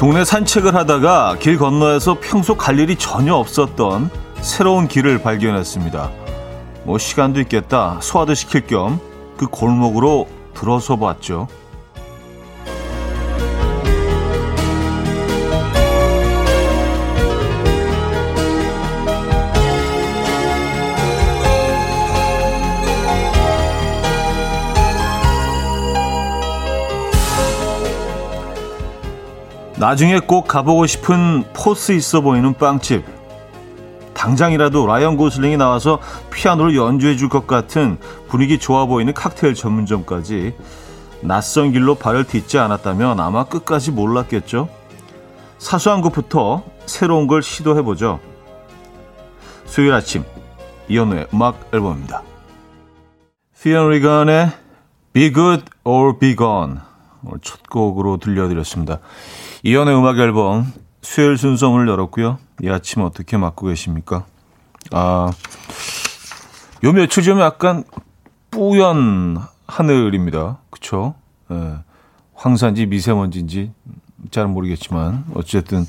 동네 산책을 하다가 길 건너에서 평소 갈 일이 전혀 없었던 새로운 길을 발견했습니다. 뭐 시간도 있겠다 소화도 시킬 겸 그 골목으로 들어서 봤죠. 나중에 꼭 가보고 싶은 force 있어 보이는 빵집. 당장이라도 라이언 고슬링이 나와서 피아노를 연주해 줄 것 같은 분위기 좋아 보이는 칵테일 전문점까지 낯선 길로 발을 딛지 않았다면 아마 끝까지 몰랐겠죠. 사소한 것부터 새로운 걸 시도해 보죠. 수요일 아침 이현우의 음악 앨범입니다. 피언 리건의 Be Good or Be Gone 첫 곡으로 들려드렸습니다. 이연의 음악 앨범 수요일 순서 문을 열었고요. 이 아침 어떻게 맞고 계십니까? 아, 요 며칠 좀 약간 뿌연 하늘입니다. 그쵸? 예. 황산지 미세먼지인지 잘 모르겠지만 어쨌든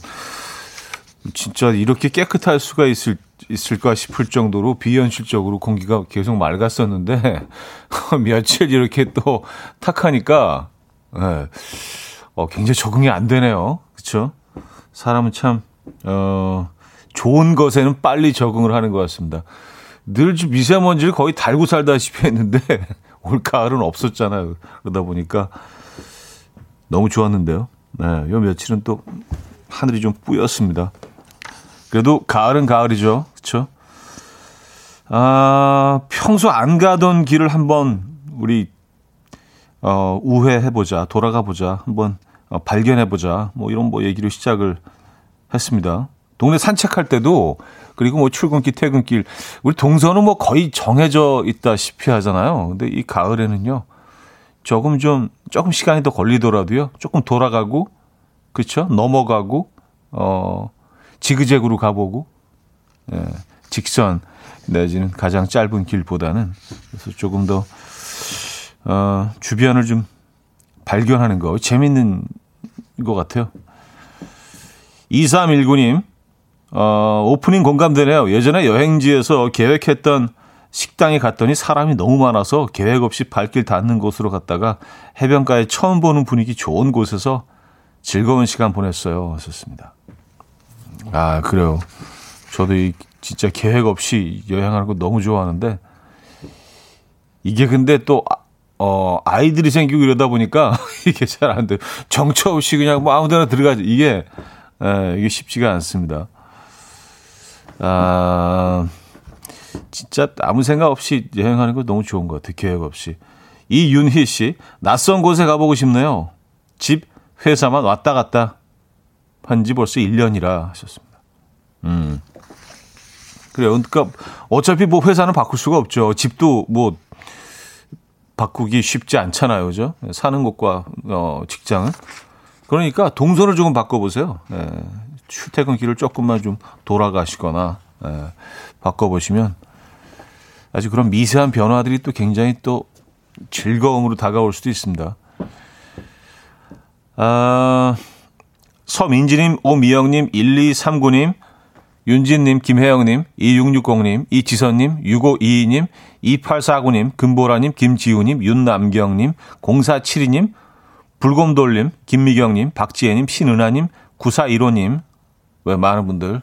진짜 이렇게 깨끗할 수가 있을 있을까 싶을 정도로 비현실적으로 공기가 계속 맑았었는데 며칠 이렇게 또 탁하니까 예. 어, 굉장히 적응이 안 되네요. 그렇죠? 사람은 참 어, 좋은 것에는 빨리 적응을 하는 것 같습니다. 늘 미세먼지를 거의 달고 살다시피 했는데 올 가을은 없었잖아요. 그러다 보니까 너무 좋았는데요. 네, 요 며칠은 또 하늘이 좀 뿌였습니다. 그래도 가을은 가을이죠. 그렇죠? 아, 평소 안 가던 길을 한번 우리 어, 우회해보자, 돌아가보자, 한번 어, 발견해보자, 뭐 이런 뭐 얘기로 시작을 했습니다. 동네 산책할 때도 그리고 뭐 출근길, 퇴근길 우리 동선은 뭐 거의 정해져 있다시피 하잖아요. 근데 이 가을에는요 조금 좀 조금 시간이 더 걸리더라도요 조금 돌아가고 그렇죠 넘어가고 어 지그재그로 가보고 예, 직선 내지는 가장 짧은 길보다는 그래서 조금 더 어, 주변을 좀 발견하는 거 재밌는 것 같아요. 2319님, 어, 오프닝 공감되네요. 예전에 여행지에서 계획했던 식당에 갔더니 사람이 너무 많아서 계획 없이 발길 닿는 곳으로 갔다가 해변가에 처음 보는 분위기 좋은 곳에서 즐거운 시간 보냈어요. 하셨습니다. 아, 그래요. 저도 이 진짜 계획 없이 여행하는 거 너무 좋아하는데 이게 근데 또 어, 아이들이 생기고 이러다 보니까 이게 잘 안 돼요. 정처 없이 그냥 뭐 아무 데나 들어가지. 이게, 에, 이게 쉽지가 않습니다. 아, 진짜 아무 생각 없이 여행하는 거 너무 좋은 것 같아요. 계획 없이. 이윤희 씨, 낯선 곳에 가보고 싶네요. 집, 회사만 왔다 갔다 한 지 벌써 1년이라 하셨습니다. 음. 그래요. 그러니까 어차피 뭐 회사는 바꿀 수가 없죠. 집도 뭐 바꾸기 쉽지 않잖아요. 그죠? 사는 곳과 어, 직장은. 그러니까 동선을 조금 바꿔보세요. 예, 출퇴근 길을 조금만 좀 돌아가시거나 예, 바꿔보시면 아주 그런 미세한 변화들이 또 굉장히 또 즐거움으로 다가올 수도 있습니다. 아, 서민지님, 오미영님, 1239님, 윤진님, 김혜영님, 2660님, 이지선님, 6522님, 2849님, 금보라님, 김지우님, 윤남경님, 0472님, 불곰돌님, 김미경님, 박지혜님, 신은하님, 9415님, 왜 많은 분들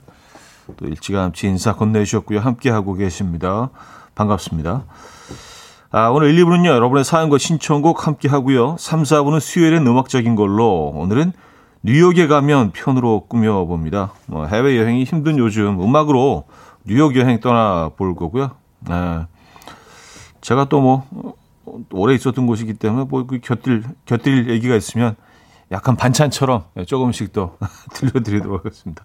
또 일찌감치 인사 건네주셨고요. 함께하고 계십니다. 반갑습니다. 아, 오늘 1, 2부는요, 여러분의 사연과 신청곡 함께하고요. 3, 4부는 수요일엔 음악적인 걸로, 오늘은 뉴욕에 가면 편으로 꾸며봅니다. 뭐 해외 여행이 힘든 요즘 음악으로 뉴욕 여행 떠나볼 거고요. 네. 제가 또 뭐 오래 있었던 곳이기 때문에 뭐 그 곁들 곁들 얘기가 있으면 약간 반찬처럼 조금씩 더 들려드리도록 하겠습니다.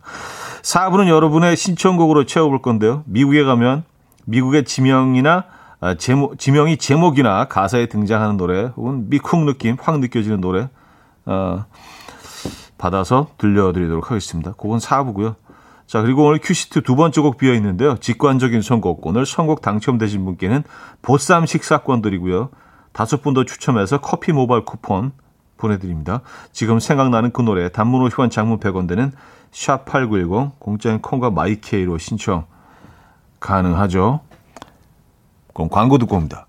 4부는 여러분의 신청곡으로 채워볼 건데요. 미국에 가면 미국의 지명이나 아, 제목, 지명이 제목이나 가사에 등장하는 노래 혹은 미국 느낌 확 느껴지는 노래 어, 받아서 들려드리도록 하겠습니다. 그건 4부고요. 자, 그리고 오늘 큐시트 두 번째 곡 비어 있는데요. 직관적인 선곡. 오늘 선곡 당첨되신 분께는 보쌈 식사권 드리고요. 다섯 분 더 추첨해서 커피 모바일 쿠폰 보내드립니다. 지금 생각나는 그 노래 단문 50원 장문 100원 되는 샵8910 공짜인 콩과 마이케이로 신청 가능하죠. 그럼 광고 듣고 옵니다.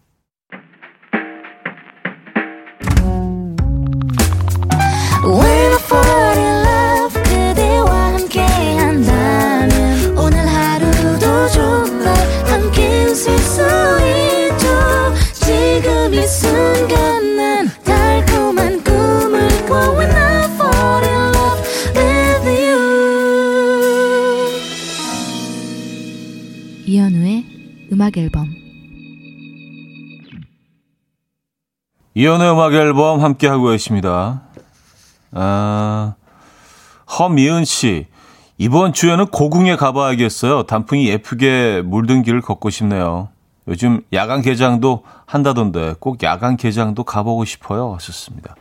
음악 앨범 이연의 음악 앨범 함께 하고 계십니다. 아, 허미은 씨. 이번 주에는 고궁에 가봐야겠어요. 단풍이 예쁘게 물든 길을 걷고 싶네요. 요즘 야간 개장도 한다던데 꼭 야간 개장도 가보고 싶어요. 하셨습니다.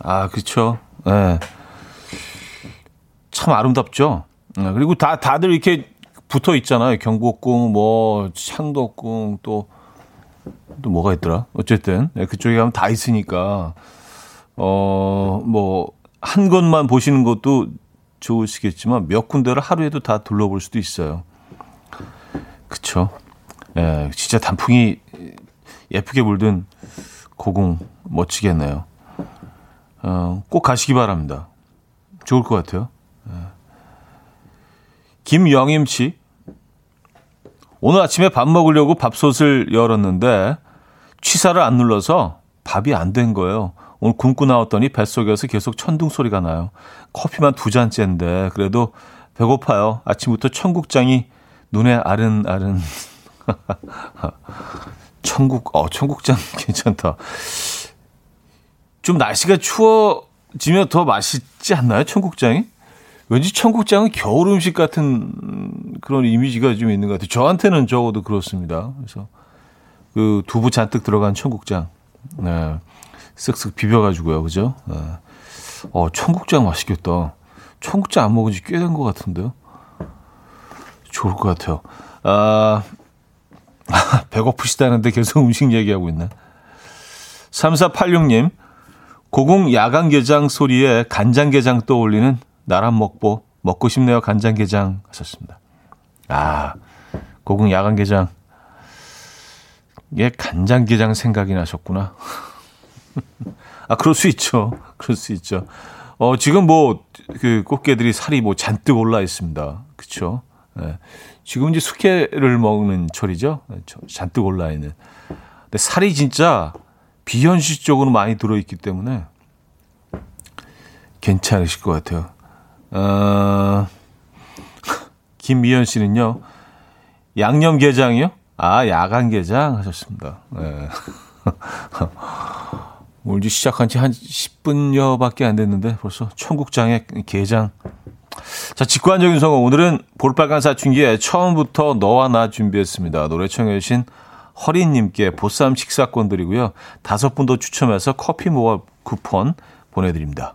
아, 그쵸. 예. 네. 참 아름답죠. 네, 그리고 다, 다들 이렇게 붙어 있잖아요. 경복궁, 뭐, 창덕궁, 또, 또 뭐가 있더라? 어쨌든, 네, 그쪽에 가면 다 있으니까, 어, 뭐, 한 곳만 보시는 것도 좋으시겠지만, 몇 군데를 하루에도 다 둘러볼 수도 있어요. 그쵸. 예, 진짜 단풍이 예쁘게 물든 고궁, 멋지겠네요. 어, 꼭 가시기 바랍니다. 좋을 것 같아요. 예. 김영임 씨. 오늘 아침에 밥 먹으려고 밥솥을 열었는데 취사를 안 눌러서 밥이 안 된 거예요. 오늘 굶고 나왔더니 뱃속에서 계속 천둥 소리가 나요. 커피만 두 잔째인데 그래도 배고파요. 아침부터 청국장이 눈에 아른아른. 청국, 어, 청국장 괜찮다. 좀 날씨가 추워지면 더 맛있지 않나요? 청국장이? 왠지 청국장은 겨울 음식 같은 그런 이미지가 좀 있는 것 같아요. 저한테는 적어도 그렇습니다. 그래서 그 두부 잔뜩 들어간 청국장, 네, 쓱쓱 비벼가지고요, 그죠? 네. 어, 청국장 맛있겠다. 청국장 안 먹은 지 꽤 된 것 같은데요. 좋을 것 같아요. 아, 배고프시다는데 계속 음식 얘기하고 있네. 3486님, 고궁 야간게장 소리에 간장게장 떠올리는 나란 먹보 먹고 싶네요 간장게장 하셨습니다. 아 고궁 야간게장 예 간장게장 생각이 나셨구나. 아 그럴 수 있죠. 그럴 수 있죠. 어 지금 뭐 그 꽃게들이 살이 뭐 잔뜩 올라 있습니다. 그렇죠. 네. 지금 이제 숙회를 먹는 철이죠. 잔뜩 올라 있는. 근데 살이 진짜 비현실적으로 많이 들어 있기 때문에 괜찮으실 것 같아요. 어, 김미연 씨는요, 양념게장이요? 아, 야간게장 하셨습니다. 네. 이제 시작한 지 한 10분여밖에 안 됐는데 벌써 청국장에 게장. 자, 직관적인 성공. 오늘은 볼빨간 사춘기에 처음부터 너와 나 준비했습니다. 노래 청해주신 허린님께 보쌈 식사권 드리고요. 다섯 분 더 추첨해서 커피 모아 쿠폰 보내드립니다.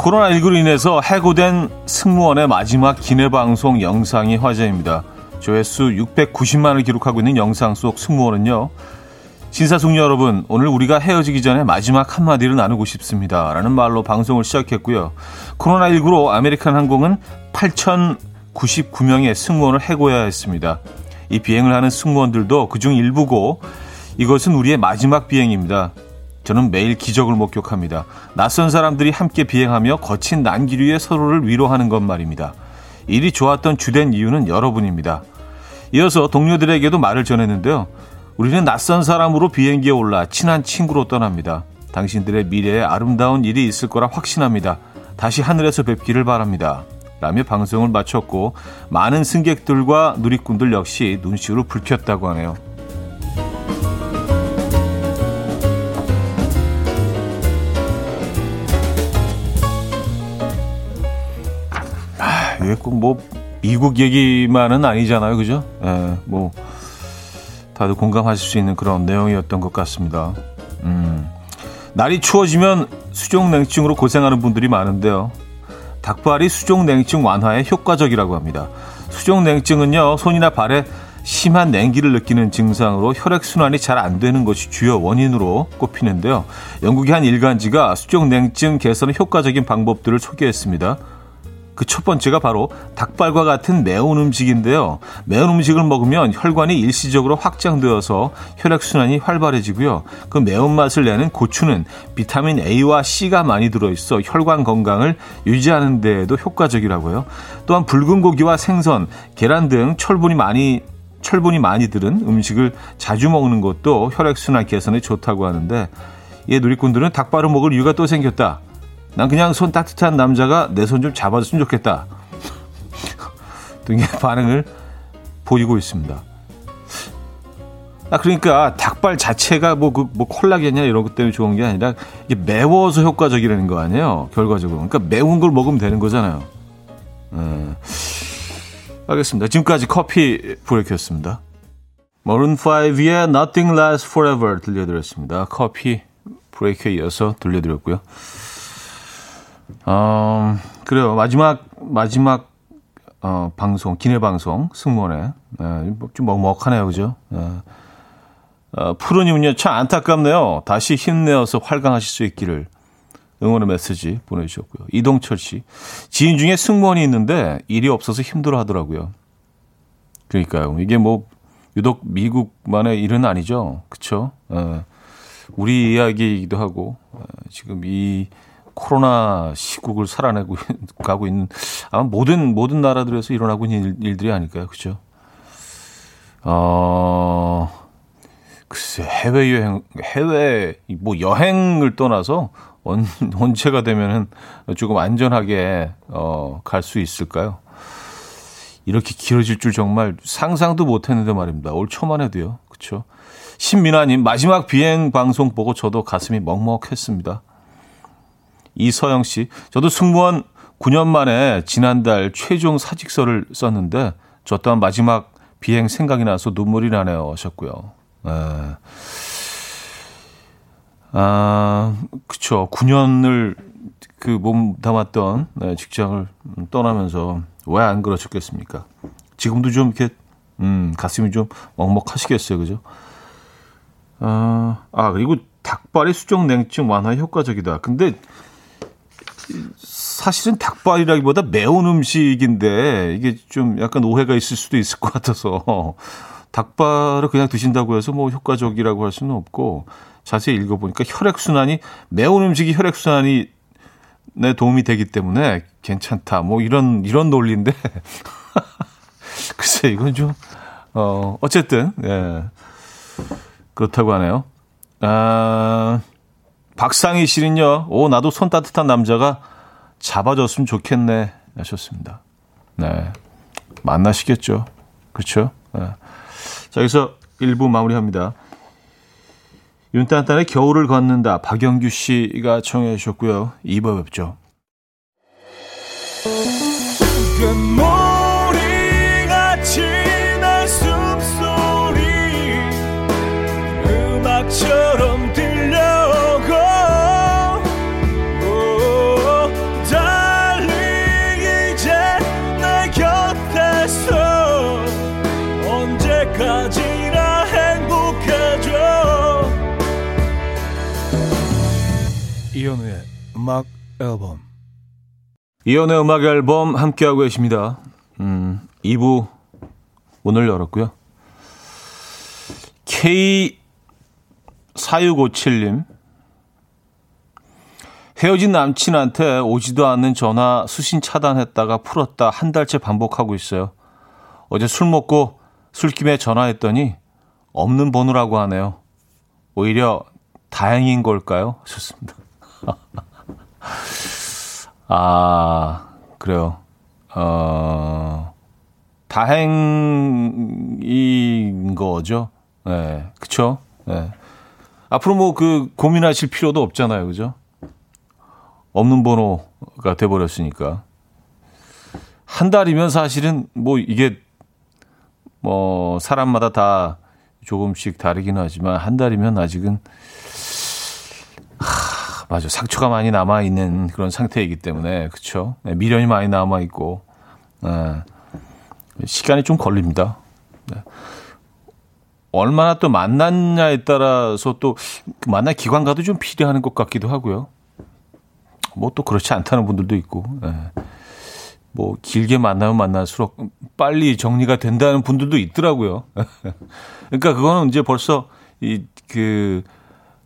코로나19로 인해서 해고된 승무원의 마지막 기내 방송 영상이 화제입니다. 조회수 690만을 기록하고 있는 영상 속 승무원은요. 신사숙녀 여러분, 오늘 우리가 헤어지기 전에 마지막 한마디를 나누고 싶습니다. 라는 말로 방송을 시작했고요. 코로나19로 아메리칸 항공은 8,099명의 승무원을 해고해야 했습니다. 이 비행을 하는 승무원들도 그중 일부고 이것은 우리의 마지막 비행입니다. 저는 매일 기적을 목격합니다. 낯선 사람들이 함께 비행하며 거친 난기류에 서로를 위로하는 것 말입니다. 일이 좋았던 주된 이유는 여러분입니다. 이어서 동료들에게도 말을 전했는데요. 우리는 낯선 사람으로 비행기에 올라 친한 친구로 떠납니다. 당신들의 미래에 아름다운 일이 있을 거라 확신합니다. 다시 하늘에서 뵙기를 바랍니다. 라며 방송을 마쳤고 많은 승객들과 누리꾼들 역시 눈시울을 붉혔다고 하네요. 이게 꼭뭐 미국 얘기만은 아니잖아요, 그죠? 예, 뭐 다들 공감하실 수 있는 그런 내용이었던 것 같습니다. 음, 날이 추워지면 수족냉증으로 고생하는 분들이 많은데요. 닭발이 수족냉증 완화에 효과적이라고 합니다. 수족냉증은요, 손이나 발에 심한 냉기를 느끼는 증상으로 혈액순환이 잘 안 되는 것이 주요 원인으로 꼽히는데요. 영국의 한 일간지가 수족냉증 개선에 효과적인 방법들을 소개했습니다. 그 첫 번째가 바로 닭발과 같은 매운 음식인데요. 매운 음식을 먹으면 혈관이 일시적으로 확장되어서 혈액순환이 활발해지고요. 그 매운맛을 내는 고추는 비타민 A와 C가 많이 들어있어 혈관 건강을 유지하는 데에도 효과적이라고요. 또한 붉은 고기와 생선, 계란 등 철분이 많이 철분이 많이 들은 음식을 자주 먹는 것도 혈액순환 개선에 좋다고 하는데 이 누리꾼들은 닭발을 먹을 이유가 또 생겼다. 난 그냥 손 따뜻한 남자가 내 손 좀 잡아줬으면 좋겠다. 등의 반응을 보이고 있습니다. 아, 그러니까 닭발 자체가 뭐, 그, 뭐 콜라겐이나 이런 것 때문에 좋은 게 아니라 이게 매워서 효과적이라는 거 아니에요? 결과적으로. 그러니까 매운 걸 먹으면 되는 거잖아요. 음. 알겠습니다. 지금까지 커피 브레이크였습니다. 머른 5의 Nothing Lasts Forever 들려드렸습니다. 커피 브레이크에 이어서 들려드렸고요. 어, 그래요. 마지막, 마지막, 어, 방송, 기내 방송, 승무원에. 네, 좀 먹먹하네요. 그죠? 네. 어, 푸르님은요, 참 안타깝네요. 다시 힘내어서 활강하실 수 있기를. 응원의 메시지 보내주셨고요. 이동철 씨. 지인 중에 승무원이 있는데 일이 없어서 힘들어 하더라고요. 그러니까요. 이게 뭐, 유독 미국만의 일은 아니죠. 그쵸? 예. 우리 이야기이기도 하고, 예, 지금 이 코로나 시국을 살아내고 가고 있는, 아마 모든, 모든 나라들에서 일어나고 있는 일, 들이 아닐까요? 그죠? 어, 글쎄, 해외 여행, 해외, 뭐 여행을 떠나서 언, 언제가 되면은 조금 안전하게 어, 갈 수 있을까요? 이렇게 길어질 줄 정말 상상도 못 했는데 말입니다. 올 초만 해도요. 그쵸? 신민아님, 마지막 비행 방송 보고 저도 가슴이 먹먹했습니다. 이서영 씨, 저도 승무원 9년 만에 지난달 최종 사직서를 썼는데 저 또한 마지막 비행 생각이 나서 눈물이 나네요 하셨고요. 에. 아, 그쵸. 9년을 그 몸 담았던 네, 직장을 떠나면서 왜 안 그러셨겠습니까? 지금도 좀 이렇게, 음, 가슴이 좀 먹먹하시겠어요. 그죠? 아, 아, 그리고 닭발이 수족 냉증 완화에 효과적이다. 근데 사실은 닭발이라기보다 매운 음식인데 이게 좀 약간 오해가 있을 수도 있을 것 같아서 닭발을 그냥 드신다고 해서 뭐 효과적이라고 할 수는 없고 자세히 읽어보니까 혈액순환이, 매운 음식이 혈액순환이 내 도움이 되기 때문에 괜찮다. 뭐 이런, 이런 논리인데. 글쎄, 이건 좀, 어, 어쨌든, 예. 그렇다고 하네요. 아, 박상희 씨는요, 오, 나도 손 따뜻한 남자가 잡아줬으면 좋겠네. 하셨습니다. 네. 만나시겠죠. 그렇죠? 네. 자, 여기서 1부 마무리합니다. 윤딴딴의 겨울을 걷는다 박영규 씨가 청해 주셨고요. 2부 뵙죠. 이현우의 음악 앨범 이현우의 음악 앨범 함께하고 계십니다. 음, 2부 문을 열었고요. K4657님 헤어진 남친한테 오지도 않는 전화 수신 차단했다가 풀었다 한 달째 반복하고 있어요. 어제 술 먹고 술김에 전화했더니 없는 번호라고 하네요. 오히려 다행인 걸까요? 좋습니다. 아, 그래요. 어, 다행인 거죠. 네, 그쵸? 네. 앞으로 뭐 그 고민하실 필요도 없잖아요. 그죠? 없는 번호가 돼버렸으니까. 한 달이면 사실은 뭐 이게 뭐 사람마다 다 조금씩 다르긴 하지만 한 달이면 아직은 하, 맞아 상처가 많이 남아 있는 그런 상태이기 때문에 그렇죠. 네, 미련이 많이 남아 있고 네, 시간이 좀 걸립니다. 네. 얼마나 또 만났냐에 따라서 또그 만날 기관과도 좀 필요하는 것 같기도 하고요. 뭐 또 그렇지 않다는 분들도 있고. 네. 뭐 길게 만나면 만날수록 빨리 정리가 된다는 분들도 있더라고요. 그러니까 그거는 이제 벌써 이그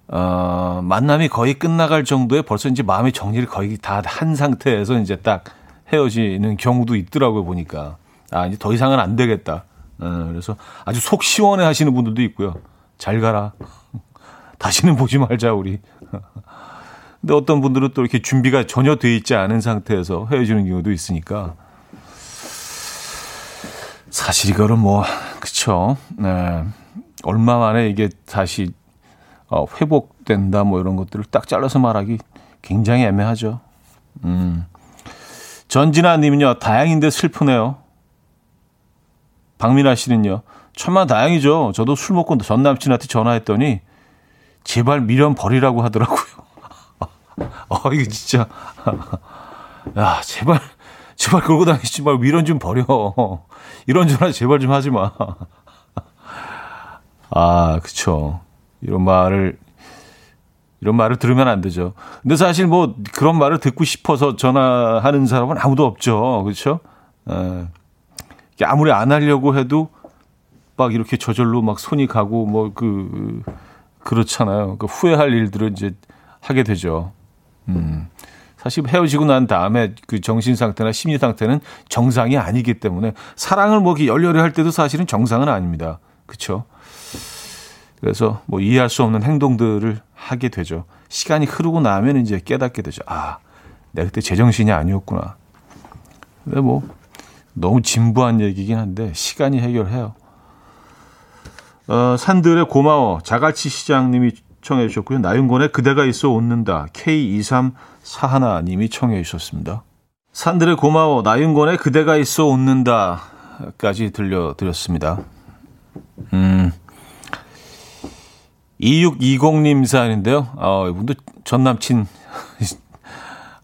어, 만남이 거의 끝나갈 정도에 벌써 이제 마음의 정리를 거의 다 한 상태에서 이제 딱 헤어지는 경우도 있더라고요 보니까 아 이제 더 이상은 안 되겠다. 어, 그래서 아주 속 시원해 하시는 분들도 있고요. 잘 가라. 다시는 보지 말자 우리. 근데 어떤 분들은 또 이렇게 준비가 전혀 돼 있지 않은 상태에서 헤어지는 경우도 있으니까 사실 이거는 뭐 그쵸. 네. 얼마 만에 이게 다시 어, 회복된다 뭐 이런 것들을 딱 잘라서 말하기 굉장히 애매하죠. 음. 전진아 님은요. 다행인데 슬프네요. 박민아 씨는요. 천만 다행이죠. 저도 술 먹고 전 남친한테 전화했더니 제발 미련 버리라고 하더라고요. 어, 이거 진짜. 야, 제발, 제발 걸고 다니지 말고 미련 좀 버려. 이런 전화 제발 좀 하지 마. 아, 그쵸. 이런 말을, 이런 말을 들으면 안 되죠. 근데 사실 뭐 그런 말을 듣고 싶어서 전화하는 사람은 아무도 없죠. 그렇죠? 에, 아무리 안 하려고 해도 막 이렇게 저절로 막 손이 가고 뭐 그 그렇잖아요. 그 후회할 일들을 이제 하게 되죠. 음. 사실 헤어지고 난 다음에 그 정신 상태나 심리 상태는 정상이 아니기 때문에 사랑을 뭐 열렬히 할 때도 사실은 정상은 아닙니다. 그렇죠? 그래서 뭐 이해할 수 없는 행동들을 하게 되죠. 시간이 흐르고 나면 이제 깨닫게 되죠. 아, 내가 그때 제정신이 아니었구나. 근데 뭐 너무 진부한 얘기긴 한데 시간이 해결해요. 어, 산들의 고마워 자갈치 시장님이 청해 주셨고요. 나윤곤의 그대가 있어 웃는다. K2341님이 청해 주셨습니다. 산들의 고마워. 나윤곤의 그대가 있어 웃는다까지 들려드렸습니다. 음. 2620님 사연인데요. 어, 이분도 전 남친,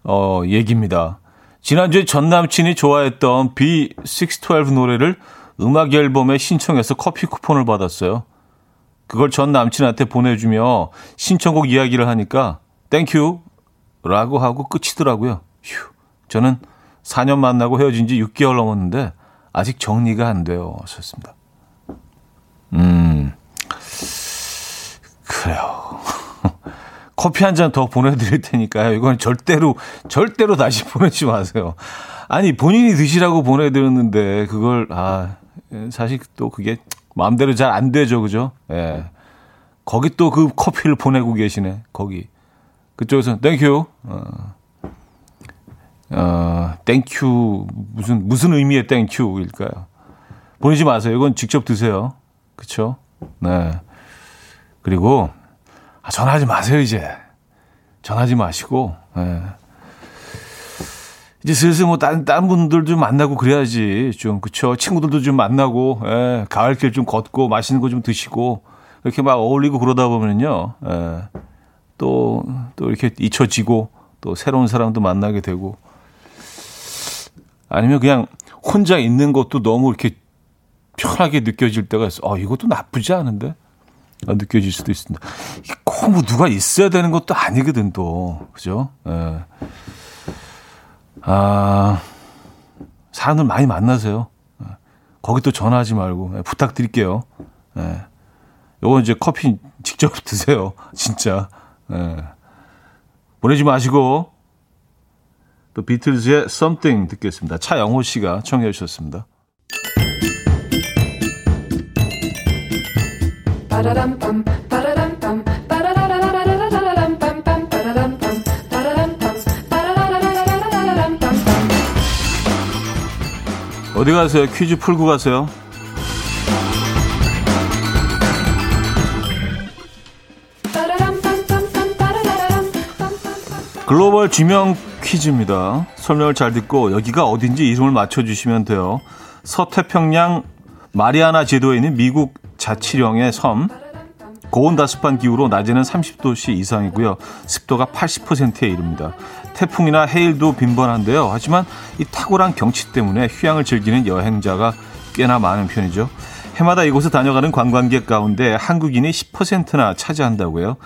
어, 얘기입니다. 지난주에 전 남친이 좋아했던 B612 노래를 음악 앨범에 신청해서 커피 쿠폰을 받았어요. 그걸 전 남친한테 보내주며 신청곡 이야기를 하니까 thank you 라고 하고 끝이더라고요. 휴. 저는 4년 만나고 헤어진 지 6개월 넘었는데 아직 정리가 안 돼요. 하셨습니다. 음. 그래요. 커피 한 잔 더 보내드릴 테니까요. 이건 절대로, 절대로 다시 보내지 마세요. 아니, 본인이 드시라고 보내드렸는데, 그걸, 아, 사실 또 그게 마음대로 잘 안 되죠, 그죠? 예. 거기 또 그 커피를 보내고 계시네, 거기. 그쪽에서, thank you. 어, 어, thank you. 무슨, 무슨 의미의 thank you일까요? 보내지 마세요. 이건 직접 드세요. 그쵸? 네. 그리고, 아, 전화하지 마세요, 이제. 전화하지 마시고, 예. 이제 슬슬 뭐 다른 다른 분들 좀 만나고 그래야지 좀 그쵸 친구들도 좀 만나고 예, 가을길 좀 걷고 맛있는 거 좀 드시고 이렇게 막 어울리고 그러다 보면요 예, 또또 또 이렇게 잊혀지고 또 새로운 사람도 만나게 되고 아니면 그냥 혼자 있는 것도 너무 이렇게 편하게 느껴질 때가 있어. 어, 이것도 나쁘지 않은데? 아, 느껴질 수도 있습니다. 꼭 뭐 누가 있어야 되는 것도 아니거든, 또. 그죠? 예. 아, 사람들 많이 만나세요. 예. 거기 또 전화하지 말고 예, 부탁드릴게요. 예. 요거 이제 커피 직접 드세요. 진짜. 예. 보내지 마시고 또 비틀즈의 Something 듣겠습니다. 차영호 씨가 청해 주셨습니다. 어디 가세요? 퀴즈 풀고 가세요. 글로벌 지명 퀴즈입니다. 설명을 잘 듣고 여기가 어딘지 이름을 맞춰주시면 돼요. 서태평양 마리아나 제도에 있는 미국 자치령의 섬. 고온다습한 기후로 낮에는 30도씨 이상이고요. 습도가 80%에 이릅니다. 태풍이나 해일도 빈번한데요. 하지만 이 탁월한 경치 때문에 휴양을 즐기는 여행자가 꽤나 많은 편이죠. 해마다 이곳에 다녀가는 관광객 가운데 한국인이 10%나 차지한다고요.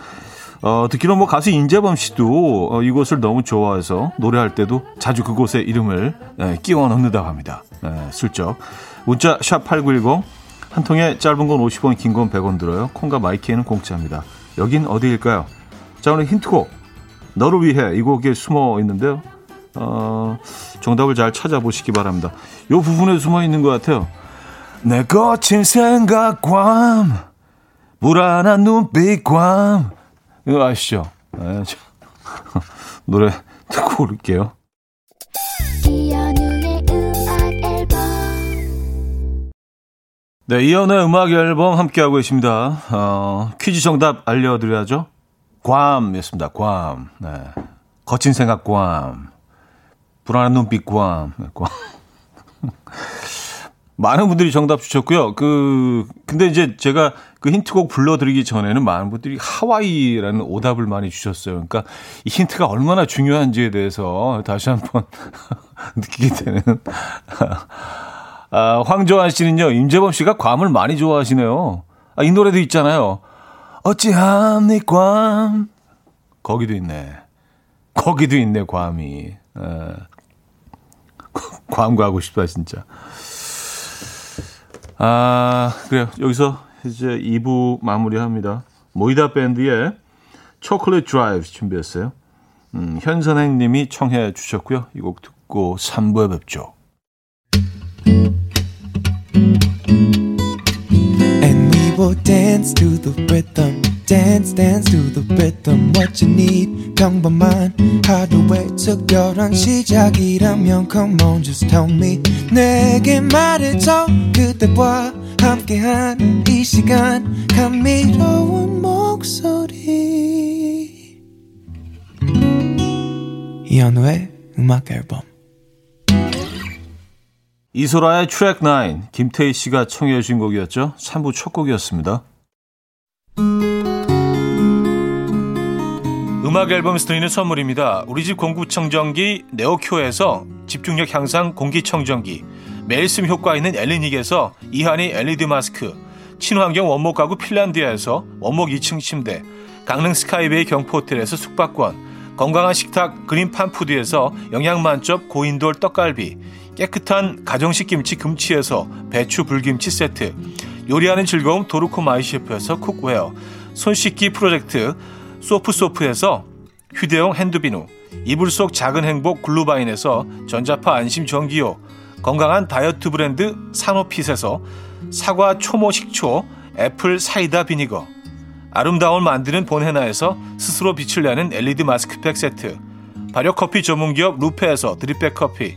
어, 듣기로 뭐 가수 인재범 씨도 어, 이곳을 너무 좋아해서 노래할 때도 자주 그곳에 이름을 예, 끼워 넣는다고 합니다. 예, 슬쩍. 문자 샵 8910 한 통에 짧은 건 50원, 긴 건 100원 들어요. 콩과 마이키에는 공짜입니다. 여긴 어디일까요? 자, 오늘 힌트곡. 너를 위해 이 곡에 숨어 있는데요. 어, 정답을 잘 찾아보시기 바랍니다. 요 부분에 숨어 있는 것 같아요. 내 거친 생각과 불안한 눈빛과 이거 아시죠? 네, 노래 듣고 올게요. 네, 이연의 음악 앨범 함께하고 계십니다. 어, 퀴즈 정답 알려드려야죠. 괌이었습니다. 괌. 네. 거친 생각 괌. 불안한 눈빛 괌. 네, 괌. 많은 분들이 정답 주셨고요. 그 근데 이제 제가 그 힌트곡 불러드리기 전에는 많은 분들이 하와이라는 오답을 많이 주셨어요. 그러니까 이 힌트가 얼마나 중요한지에 대해서 다시 한번 느끼게 되는. 아, 황조한 씨는요, 임재범 씨가 괌을 많이 좋아하시네요. 아, 이 노래도 있잖아요. 어찌함니 괌. 거기도 있네. 거기도 있네, 괌이. 아, 괌 가고 싶다, 진짜. 아, 그래요. 여기서 이제 2부 마무리합니다. 모이다 밴드의 초콜릿 드라이브 준비했어요. 음, 현선행 님이 청해 주셨고요. 이 곡 듣고 3부에 뵙죠. Dance to the rhythm. dance dance to the rhythm what you need 평범한 하루의 특별한 시작이라면 come on just tell me 내게 말해줘 그대와 함께한 이 시간 감미로운 목소리 이현우의 음악 앨범 이소라의 트랙 9 김태희 씨가 청해 주신 곡이었죠 3부 첫 곡이었습니다 음악 앨범에서 드리는 선물입니다. 우리 집 공구청정기 네오큐에서 집중력 향상 공기청정기 매일 쓴 효과 있는 엘리닉에서 이하니 LED 마스크 친환경 원목 가구 핀란드에서 원목 2층 침대 강릉 스카이베이 경포호텔에서 숙박권 건강한 식탁 그린팜푸드에서 영양만점 고인돌 떡갈비 깨끗한 가정식 김치 금치에서 배추 불김치 세트 요리하는 즐거움 도르코 마이셰프에서 cookware 손 씻기 프로젝트 소프소프에서 휴대용 핸드비누, 이불 속 작은 행복 글루바인에서 전자파 안심 전기요, 건강한 다이어트 브랜드 사노핏에서 사과 초모 식초, apple cider vinegar, 아름다움을 만드는 본헤나에서 스스로 빛을 내는 LED 마스크팩 세트, 발효 커피 전문기업 루페에서 드립백 커피,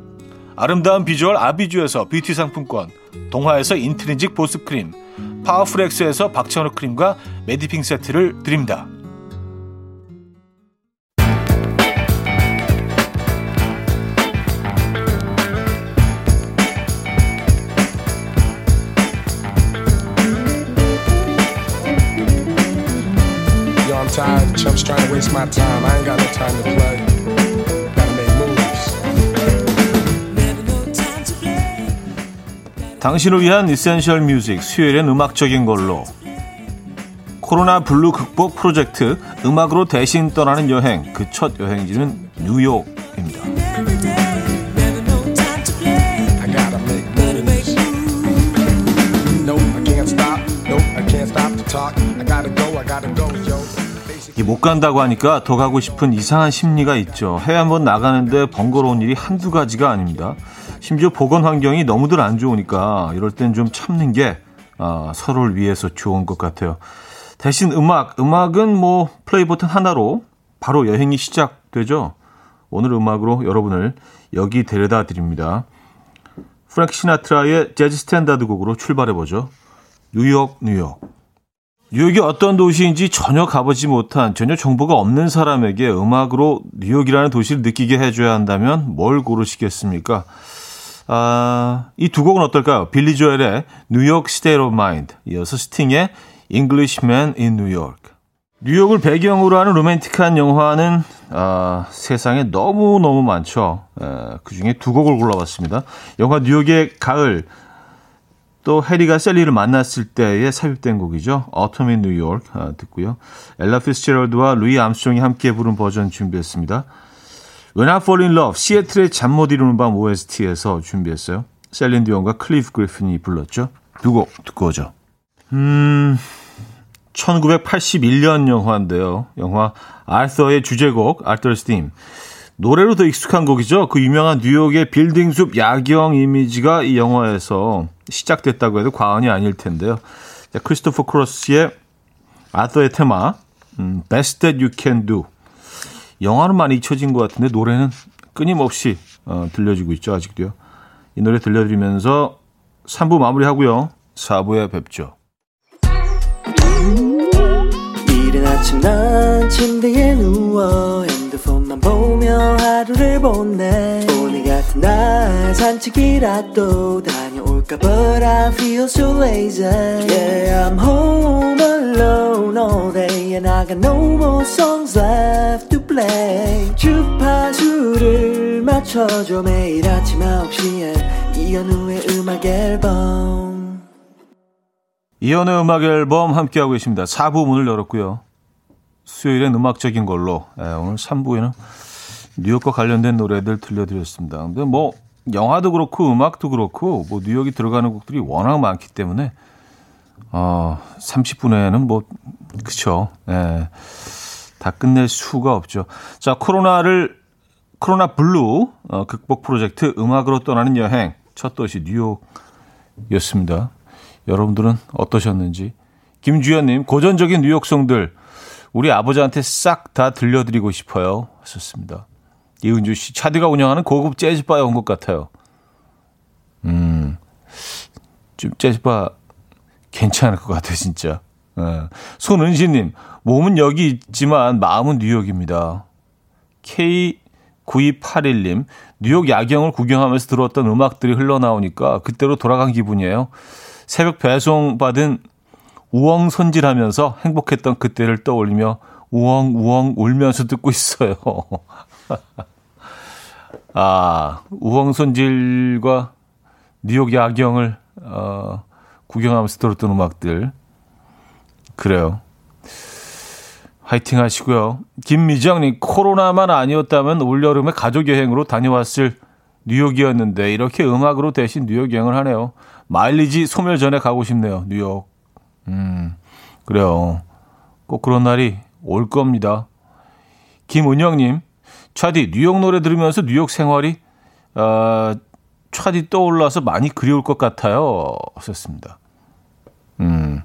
아름다운 비주얼 아비주에서 뷰티 상품권 동화에서 인트리직 보습크림 파워풀엑스에서 박찬호 크림과 메디핑 세트를 드립니다. Chumps trying to waste my time. I ain't got no time to play. 당신을 위한 essential music 수요일엔 음악적인 걸로 코로나 블루 극복 프로젝트 음악으로 대신 떠나는 여행 그 첫 여행지는 뉴욕입니다. 못 간다고 하니까 더 가고 싶은 이상한 심리가 있죠. 해외 한번 나가는데 번거로운 일이 한두 가지가 아닙니다. 심지어 보건 환경이 너무들 안 좋으니까 이럴 땐 좀 참는 게 아, 서로를 위해서 좋은 것 같아요. 대신 음악, 음악은 뭐 플레이 버튼 하나로 바로 여행이 시작되죠. 오늘 음악으로 여러분을 여기 데려다 드립니다. 프랭크 시나트라의 재즈 스탠다드 곡으로 출발해 보죠. 뉴욕, 뉴욕. 뉴욕이 어떤 도시인지 전혀 가보지 못한 전혀 정보가 없는 사람에게 음악으로 뉴욕이라는 도시를 느끼게 해줘야 한다면 뭘 고르시겠습니까? 아, 이 두 곡은 어떨까요? 빌리 조엘의 New York State of Mind 이어서 스팅의 Englishman in New York 뉴욕을 배경으로 하는 로맨틱한 영화는 아, 세상에 너무너무 많죠. 에, 그중에 두 곡을 골라봤습니다. 영화 뉴욕의 가을 또 해리가 샐리를 만났을 때에 삽입된 곡이죠. Autumn in New York 아, 듣고요. 엘라 피츠제럴드와 루이 암스트롱이 함께 부른 버전 준비했습니다. When I Fall in Love, 시애틀의 잠 못 이루는 밤 OST에서 준비했어요. 셀린 디온과 클라이브 그리핀이 불렀죠. 두 곡 듣고 오죠. 음, 1981년 영화인데요. 영화 아서의 주제곡 Arthur's Theme. 노래로 더 익숙한 곡이죠. 그 유명한 뉴욕의 빌딩 숲 야경 이미지가 이 영화에서 시작됐다고 해도 과언이 아닐 텐데요. 자, 크리스토퍼 크로스의 아더의 테마 음, Best That You Can Do 영화는 많이 잊혀진 것 같은데 노래는 끊임없이 어, 들려지고 있죠. 아직도요. 이 노래 들려드리면서 3부 마무리하고요. 4부에 뵙죠. 이른 아침 난 침대에 누워 핸드폰만 보며 하루를 보내 오늘 같은 날 산책이라도 다 녀올까 But I feel so lazy Yeah I'm home alone all day And I got no more songs left to play 주파수를 맞춰줘 매일 아침 9시에 이현우의 음악 앨범 이현우의 음악 앨범 함께하고 계십니다. 4부 문을 열었고요. 수요일엔 음악적인 걸로 네, 오늘 3부에는 뉴욕과 관련된 노래들 들려드렸습니다. 근데 뭐 영화도 그렇고 음악도 그렇고 뭐 뉴욕이 들어가는 곡들이 워낙 많기 때문에 어 30분에는 뭐 그쵸. 네, 다 끝낼 수가 없죠. 자 코로나를 코로나 블루 어, 극복 프로젝트 음악으로 떠나는 여행 첫 도시 뉴욕이었습니다. 여러분들은 어떠셨는지. 김주현님, 고전적인 뉴욕송들, 우리 아버지한테 싹 다 들려드리고 싶어요. 하셨습니다. 이은주 씨, 차디가 운영하는 고급 재즈바에 온 것 같아요. 음, 좀 재즈바 괜찮을 것 같아요, 진짜. 예. 손은시님, 몸은 여기 있지만 마음은 뉴욕입니다. K9281님, 뉴욕 야경을 구경하면서 들었던 음악들이 흘러나오니까 그때로 돌아간 기분이에요. 새벽 배송 받은 우엉 손질하면서 행복했던 그때를 떠올리며 우엉 우엉 울면서 듣고 있어요. 아, 우엉 손질과 뉴욕 야경을 어, 구경하면서 들었던 음악들. 그래요. 화이팅 하시고요. 김미정님, 코로나만 아니었다면 올여름에 가족 여행으로 다녀왔을 뉴욕이었는데 이렇게 음악으로 대신 뉴욕 여행을 하네요. 마일리지 소멸 전에 가고 싶네요. 뉴욕. 음, 그래요. 꼭 그런 날이 올 겁니다. 김은영님, 차디, 뉴욕 노래 들으면서 뉴욕 생활이, 어, 차디 떠올라서 많이 그리울 것 같아요. 하셨습니다. 음,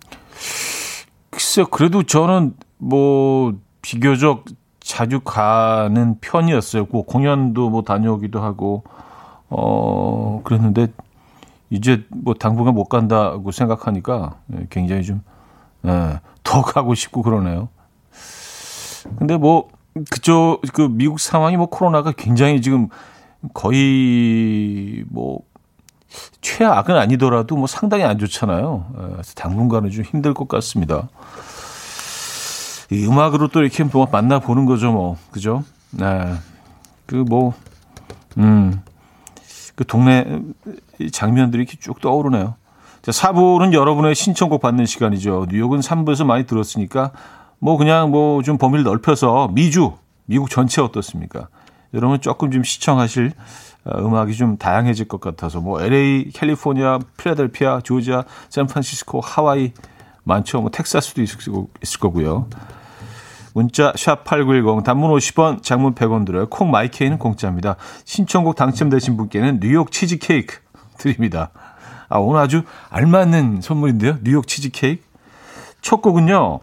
글쎄, 그래도 저는 뭐, 비교적 자주 가는 편이었어요. 그 공연도 뭐 다녀오기도 하고, 어, 그랬는데, 이제 뭐 당분간 못 간다고 생각하니까 굉장히 좀, 예, 더 가고 싶고 그러네요. 근데 뭐, 그쪽, 그 미국 상황이 뭐 코로나가 굉장히 지금 거의 뭐, 최악은 아니더라도 뭐 상당히 안 좋잖아요. 예, 그래서 당분간은 좀 힘들 것 같습니다. 이 음악으로 또 이렇게 뭐 만나보는 거죠, 뭐. 그죠? 네. 그 뭐, 음. 그 동네 장면들이 이렇게 쭉 떠오르네요. 자, 4부는 여러분의 신청곡 받는 시간이죠. 뉴욕은 3부에서 많이 들었으니까 뭐 그냥 뭐 좀 범위를 넓혀서 미주, 미국 전체 어떻습니까? 여러분 조금 좀 시청하실 어, 음악이 좀 다양해질 것 같아서 뭐 LA, 캘리포니아, 필라델피아, 조지아, 샌프란시스코, 하와이 많죠. 뭐 텍사스도 있을, 거고요. 문자 샵8910 단문 50원, 장문 100원 들어요. 콩 마이케이는 공짜입니다. 신청곡 당첨되신 분께는 뉴욕 치즈 케이크 드립니다. 아, 오늘 아주 알맞는 선물인데요. 뉴욕 치즈 케이크. 첫 곡은요.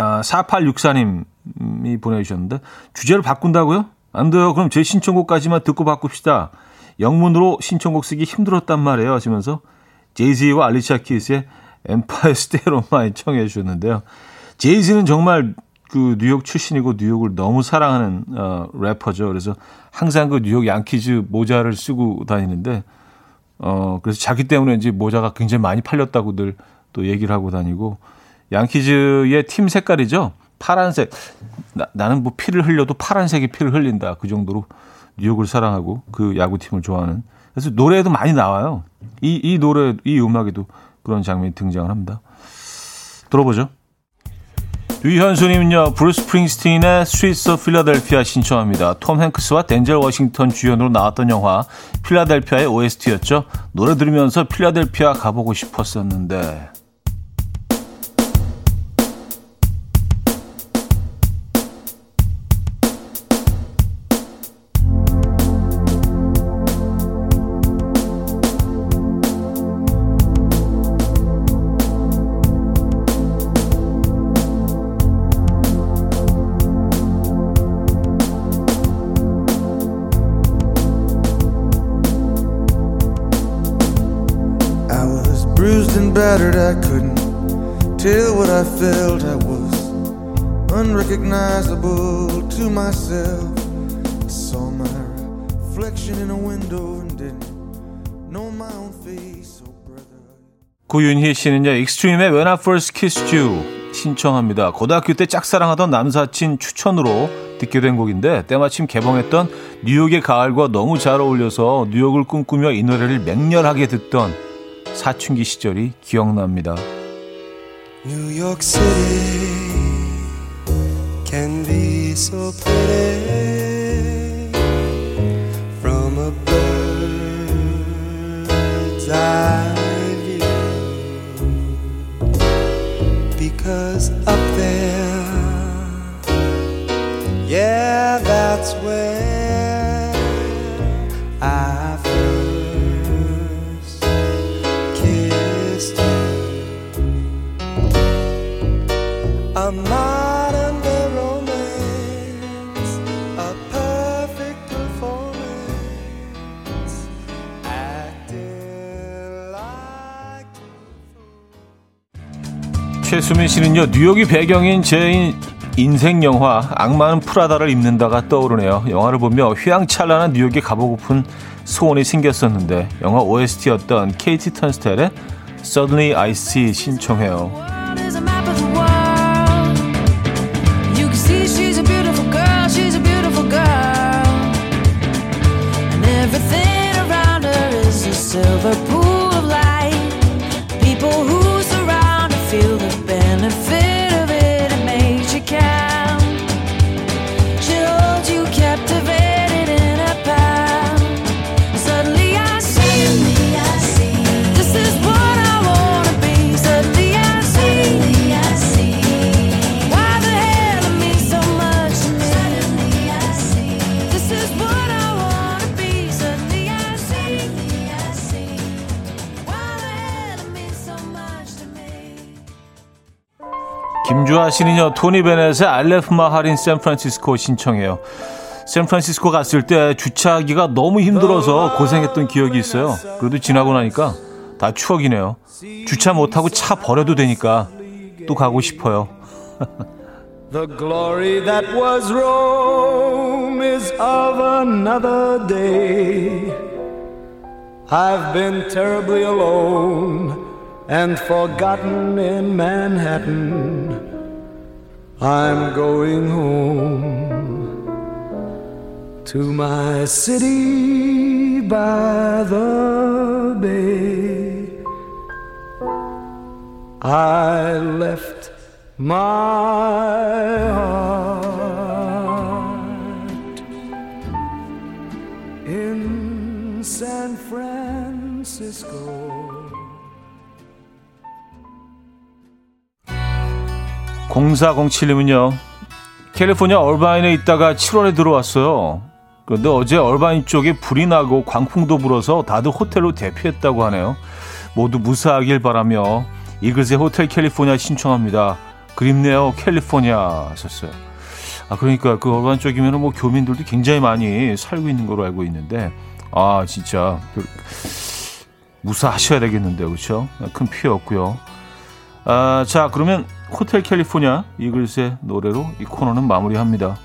아, 4864님이 보내주셨는데 주제를 바꾼다고요? 안 돼요. 그럼 제 신청곡까지만 듣고 바꿉시다. 영문으로 신청곡 쓰기 힘들었단 말이에요. 하시면서 제이지와 알리샤 키스의 Empire State of Mind 청해 주셨는데요. 제이지는 정말 그 뉴욕 출신이고 뉴욕을 너무 사랑하는 어, 래퍼죠. 그래서 항상 그 뉴욕 양키즈 모자를 쓰고 다니는데 어 그래서 자기 때문에 이제 모자가 굉장히 많이 팔렸다고들 또 얘기를 하고 다니고 양키즈의 팀 색깔이죠. 파란색. 나, 나는 뭐 피를 흘려도 파란색이 피를 흘린다. 그 정도로 뉴욕을 사랑하고 그 야구팀을 좋아하는. 그래서 노래에도 많이 나와요. 이, 이 노래, 이 음악에도 그런 장면이 등장을 합니다. 들어보죠. 유현수님은요, 브루스 스프링스틴의 Streets of Philadelphia 신청합니다. 톰 행크스와 덴젤 워싱턴 주연으로 나왔던 영화 필라델피아의 OST였죠. 노래 들으면서 필라델피아 가보고 싶었었는데. Battered, I couldn't tell what I felt. I was unrecognizable to myself. I saw my reflection in a window and didn't know my own face. Oh, brother. 고윤희 씨는요, 익스트림의 When I First Kissed You 신청합니다. 고등학교 때 짝사랑하던 남사친 추천으로 듣게 된 곡인데 때마침 개봉했던 뉴욕의 가을과 너무 잘 어울려서 뉴욕을 꿈꾸며 이 노래를 맹렬하게 듣던 사춘기 시절이 기억납니다. New York City can be so pretty from a bird's eye view because up 최수민 씨는요, 뉴욕이 배경인 제 인생 영화 악마는 프라다를 입는다가 떠오르네요. 영화를 보며 휘황찬란한 뉴욕에 가보고픈 소원이 생겼었는데 영화 OST였던 케이티 턴스텔의 Suddenly I See 신청해요. silver pool 씨는요 토니 베넷의 알레프 마 할인 샌프란시스코 신청해요. 샌프란시스코 갔을 때 주차하기가 너무 힘들어서 고생했던 기억이 있어요. 그래도 지나고 나니까 다 추억이네요. 주차 못하고 차 버려도 되니까 또 가고 싶어요. The glory that was Rome is of another day. I've been terribly alone and forgotten in Manhattan. I'm going home to my city by the bay. I left my heart 0407님은요, 캘리포니아 얼바인에 있다가 7월에 들어왔어요. 그런데 어제 얼바인 쪽에 불이 나고 광풍도 불어서 다들 호텔로 대피했다고 하네요. 모두 무사하길 바라며 이글스의 호텔 캘리포니아 신청합니다. 그립네요, 캘리포니아 하셨어요. 아, 그러니까 그 얼바인 쪽이면 뭐 교민들도 굉장히 많이 살고 있는 걸로 알고 있는데, 아, 진짜. 무사하셔야 되겠는데요, 그렇죠? 큰 피해 없고요. 아, 자, 그러면 호텔 캘리포니아 이글스의 노래로 이 코너는 마무리합니다.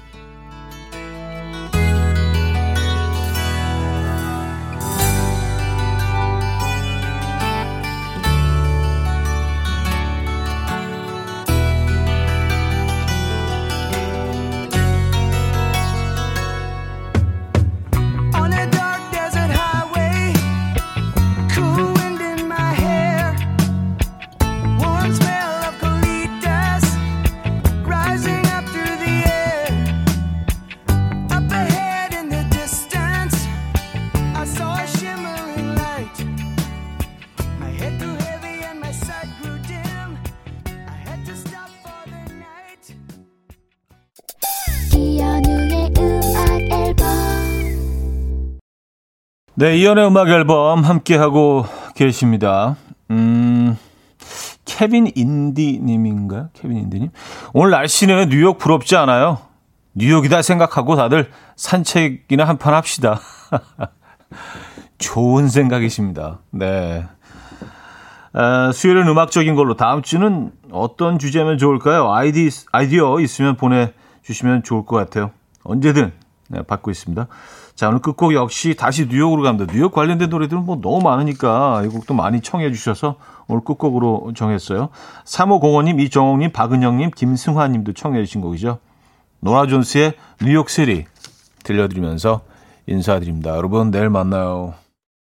네, 이연의 음악 앨범 함께하고 계십니다. 음, 케빈 인디님인가요? 케빈 인디님? 오늘 날씨는 뉴욕 부럽지 않아요? 뉴욕이다 생각하고 다들 산책이나 한판 합시다. 좋은 생각이십니다. 네. 아, 수요일은 음악적인 걸로 다음 주는 어떤 주제면 좋을까요? 아이디, 아이디어 있으면 보내주시면 좋을 것 같아요. 언제든 네, 받고 있습니다. 자, 오늘 끝곡 역시 다시 뉴욕으로 갑니다. 뉴욕 관련된 노래들은 뭐 너무 많으니까 이 곡도 많이 청해 주셔서 오늘 끝곡으로 정했어요. 3505님, 이정옥님, 박은영님, 김승화님도 청해 주신 곡이죠. 노라 존스의 뉴욕 시리 들려드리면서 인사드립니다. 여러분 내일 만나요.